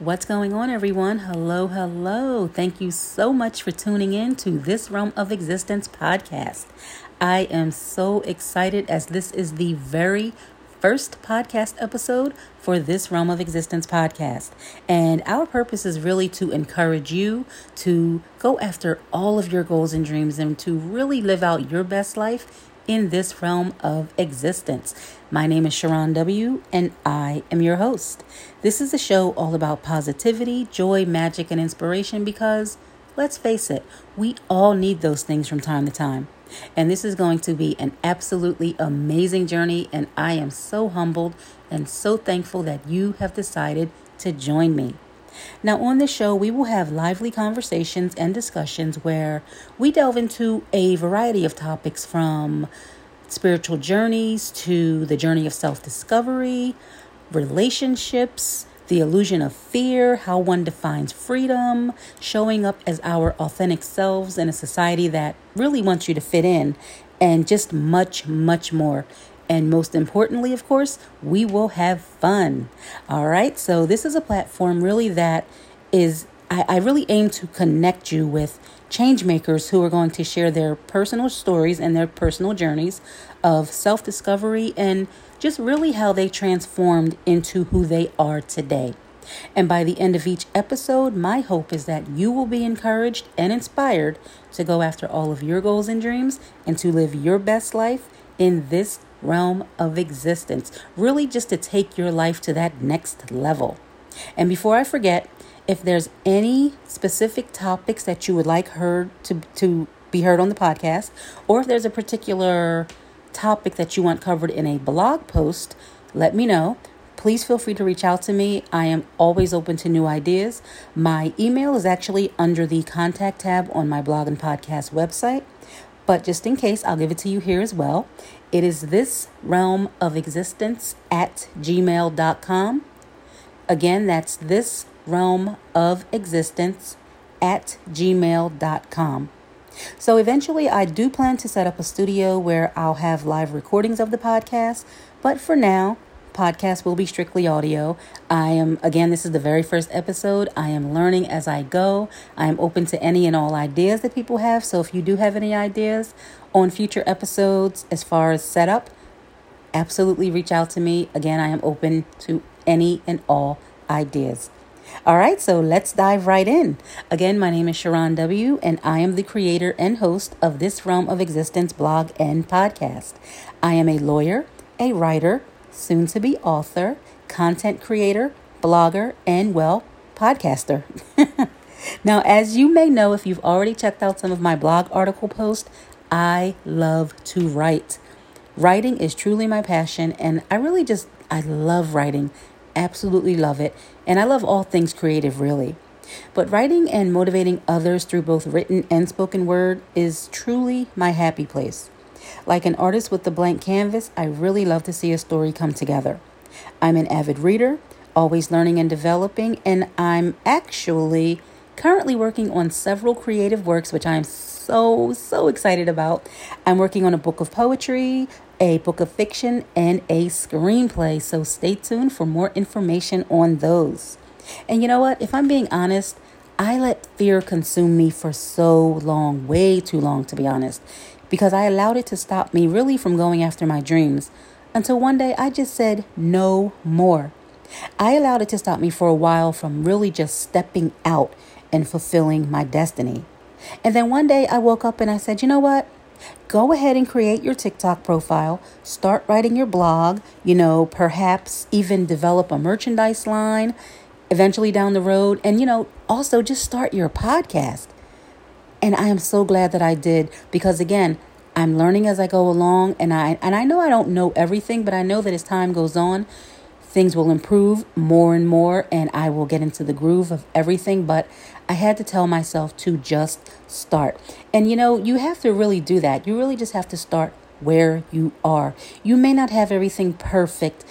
What's going on, everyone? Hello, hello. Thank you so much for tuning in to this Realm of Existence podcast. I am so excited as this is the very first podcast episode for this Realm of Existence podcast. And our purpose is really to encourage you to go after all of your goals and dreams and to really live out your best life in this realm of existence. My name is Sharron W., and I am your host. This is a show all about positivity, joy, magic, and inspiration because, let's face it, we all need those things from time to time. And this is going to be an absolutely amazing journey, and I am so humbled and so thankful that you have decided to join me. Now, on this show, we will have lively conversations and discussions where we delve into a variety of topics from spiritual journeys to the journey of self discovery, relationships, the illusion of fear, how one defines freedom, showing up as our authentic selves in a society that really wants you to fit in, and just much, much more. And most importantly, of course, we will have fun. All right. So, this is a platform really that is, I, I really aim to connect you with change makers who are going to share their personal stories and their personal journeys of self discovery and just really how they transformed into who they are today. And by the end of each episode, my hope is that you will be encouraged and inspired to go after all of your goals and dreams and to live your best life in this realm of existence, really just to take your life to that next level. And before I forget, if there's any specific topics that you would like heard to, to be heard on the podcast, or if there's a particular topic that you want covered in a blog post, let me know. Please feel free to reach out to me. I am always open to new ideas. My email is actually under the contact tab on my blog and podcast website. But just in case, I'll give it to you here as well. It is this realm of existence at gmail.com. Again, that's this realm of existence at gmail.com. So eventually, I do plan to set up a studio where I'll have live recordings of the podcast. But for now, podcast will be strictly audio. I am, again, this is the very first episode. I am learning as I go. I am open to any and all ideas that people have. So if you do have any ideas on future episodes as far as setup, absolutely reach out to me. Again, I am open to any and all ideas. All right, so let's dive right in. Again, my name is Sharron W., and I am the creator and host of this Realm of Existence blog and podcast. I am a lawyer, a writer, soon to be author, content creator, blogger, and well, podcaster. now, as you may know, if you've already checked out some of my blog article posts, I love to write. Writing is truly my passion, and I really just, I love writing. Absolutely love it. And I love all things creative, really. But writing and motivating others through both written and spoken word is truly my happy place. Like an artist with the blank canvas, I really love to see a story come together. I'm an avid reader, always learning and developing, and I'm actually currently working on several creative works, which I'm so, so excited about. I'm working on a book of poetry, a book of fiction, and a screenplay, so stay tuned for more information on those. And you know what? If I'm being honest, I let fear consume me for so long, way too long, to be honest because I allowed it to stop me really from going after my dreams until one day I just said no more. I allowed it to stop me for a while from really just stepping out and fulfilling my destiny. And then one day I woke up and I said, you know what? Go ahead and create your TikTok profile, start writing your blog, you know, perhaps even develop a merchandise line eventually down the road. And, you know, also just start your podcast. And I am so glad that I did because again, I'm learning as I go along and I and I know I don't know everything, but I know that as time goes on, things will improve more and more and I will get into the groove of everything, but I had to tell myself to just start. And you know, you have to really do that. You really just have to start where you are. You may not have everything perfect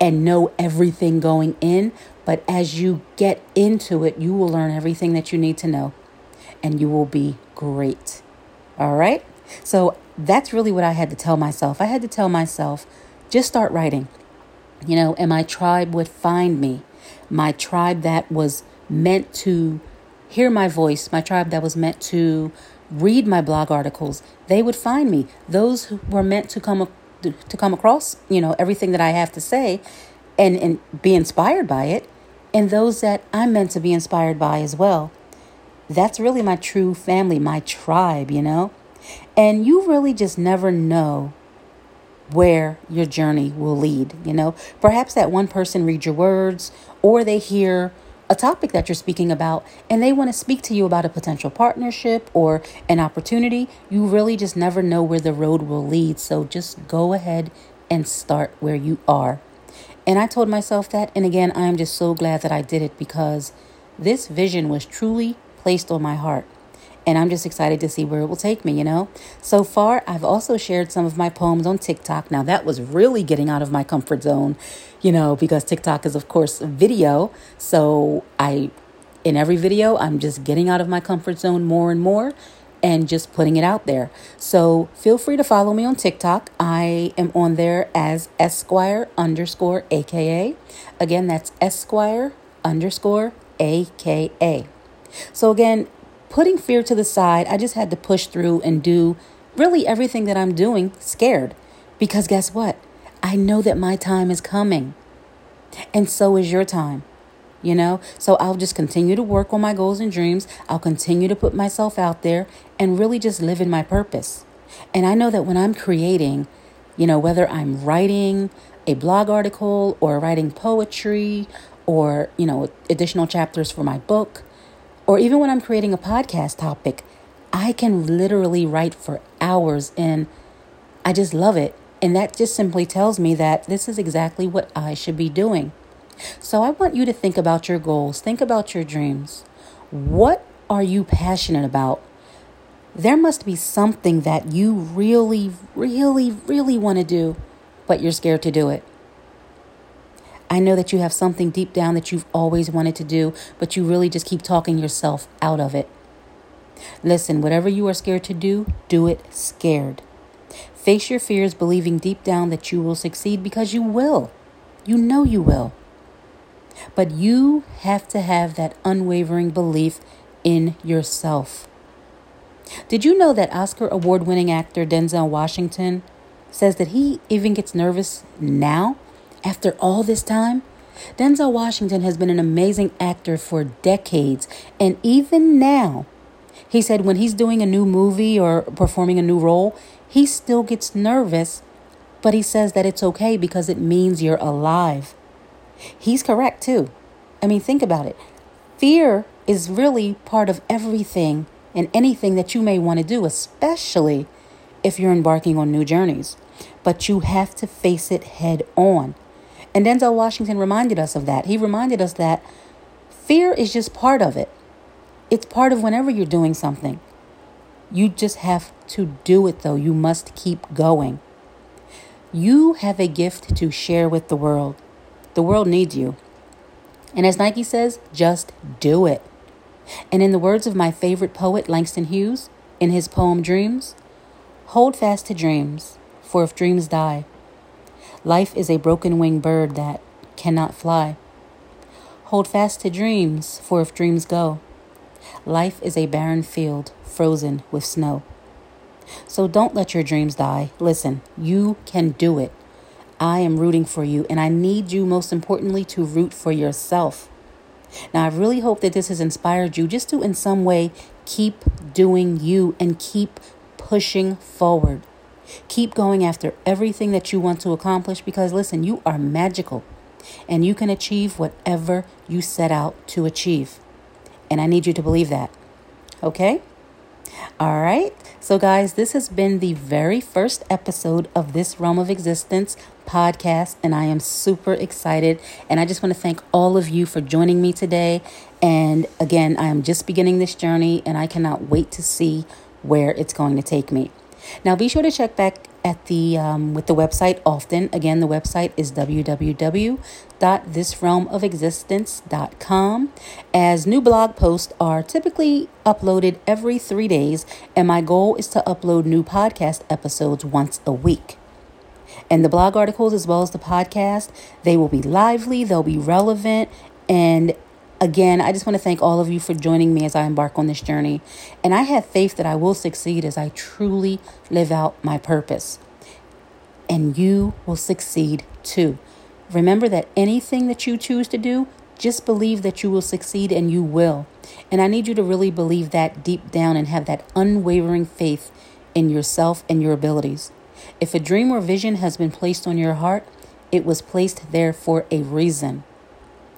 and know everything going in, but as you get into it, you will learn everything that you need to know and you will be great. All right? So that's really what I had to tell myself. I had to tell myself, just start writing, you know, and my tribe would find me. my tribe that was meant to hear my voice, my tribe that was meant to read my blog articles, they would find me. Those who were meant to come to come across, you know, everything that I have to say and and be inspired by it, and those that I'm meant to be inspired by as well. That's really my true family, my tribe, you know? And you really just never know where your journey will lead. You know, perhaps that one person reads your words or they hear a topic that you're speaking about and they want to speak to you about a potential partnership or an opportunity. You really just never know where the road will lead. So just go ahead and start where you are. And I told myself that. And again, I am just so glad that I did it because this vision was truly placed on my heart and I'm just excited to see where it will take me, you know? So far, I've also shared some of my poems on TikTok. Now, that was really getting out of my comfort zone, you know, because TikTok is, of course, video. So I, in every video, I'm just getting out of my comfort zone more and more and just putting it out there. So feel free to follow me on TikTok. I am on there as Esquire underscore AKA. Again, that's Esquire underscore AKA. So again, putting fear to the side, I just had to push through and do really everything that I'm doing scared. Because guess what? I know that my time is coming. And so is your time. You know? So I'll just continue to work on my goals and dreams. I'll continue to put myself out there and really just live in my purpose. And I know that when I'm creating, you know, whether I'm writing a blog article or writing poetry or, you know, additional chapters for my book, or even when I'm creating a podcast topic, I can literally write for hours and I just love it. And that just simply tells me that this is exactly what I should be doing. So I want you to think about your goals, think about your dreams. What are you passionate about? There must be something that you really, really, really want to do, but you're scared to do it. I know that you have something deep down that you've always wanted to do, but you really just keep talking yourself out of it. Listen, whatever you are scared to do, do it scared. Face your fears, believing deep down that you will succeed because you will. You know you will. But you have to have that unwavering belief in yourself. Did you know that Oscar award winning actor Denzel Washington says that he even gets nervous now after all this time, Denzel Washington has been an amazing actor for decades, and even now, he said when he's doing a new movie or performing a new role, he still gets nervous, but he says that it's okay because it means you're alive. He's correct too. I mean, think about it. Fear is really part of everything and anything that you may want to do, especially if you're embarking on new journeys. But you have to face it head on. And Denzel Washington reminded us of that. He reminded us that fear is just part of it. It's part of whenever you're doing something. You just have to do it, though. You must keep going. You have a gift to share with the world. The world needs you. And as Nike says, just do it. And in the words of my favorite poet, Langston Hughes, in his poem Dreams, hold fast to dreams, for if dreams die, Life is a broken winged bird that cannot fly. Hold fast to dreams, for if dreams go, life is a barren field frozen with snow. So don't let your dreams die. Listen, you can do it. I am rooting for you, and I need you most importantly to root for yourself. Now, I really hope that this has inspired you just to, in some way, keep doing you and keep pushing forward. Keep going after everything that you want to accomplish because, listen, you are magical and you can achieve whatever you set out to achieve. And I need you to believe that. Okay? All right. So, guys, this has been the very first episode of this Realm of Existence podcast, and I am super excited. And I just want to thank all of you for joining me today. And again, I am just beginning this journey, and I cannot wait to see where it's going to take me. Now, be sure to check back at the um, with the website often. Again, the website is www.thisrealmofexistence.com. As new blog posts are typically uploaded every three days, and my goal is to upload new podcast episodes once a week. And the blog articles, as well as the podcast, they will be lively, they'll be relevant, And again, I just want to thank all of you for joining me as I embark on this journey. And I have faith that I will succeed as I truly live out my purpose. And you will succeed too. Remember that anything that you choose to do, just believe that you will succeed and you will. And I need you to really believe that deep down and have that unwavering faith in yourself and your abilities. If a dream or vision has been placed on your heart, it was placed there for a reason.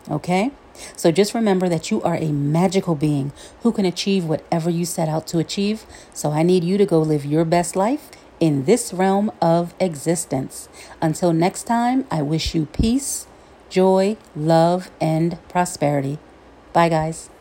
Okay? So just remember that you are a magical being who can achieve whatever you set out to achieve. So I need you to go live your best life in this realm of existence. Until next time, I wish you peace, joy, love, and prosperity. Bye, guys.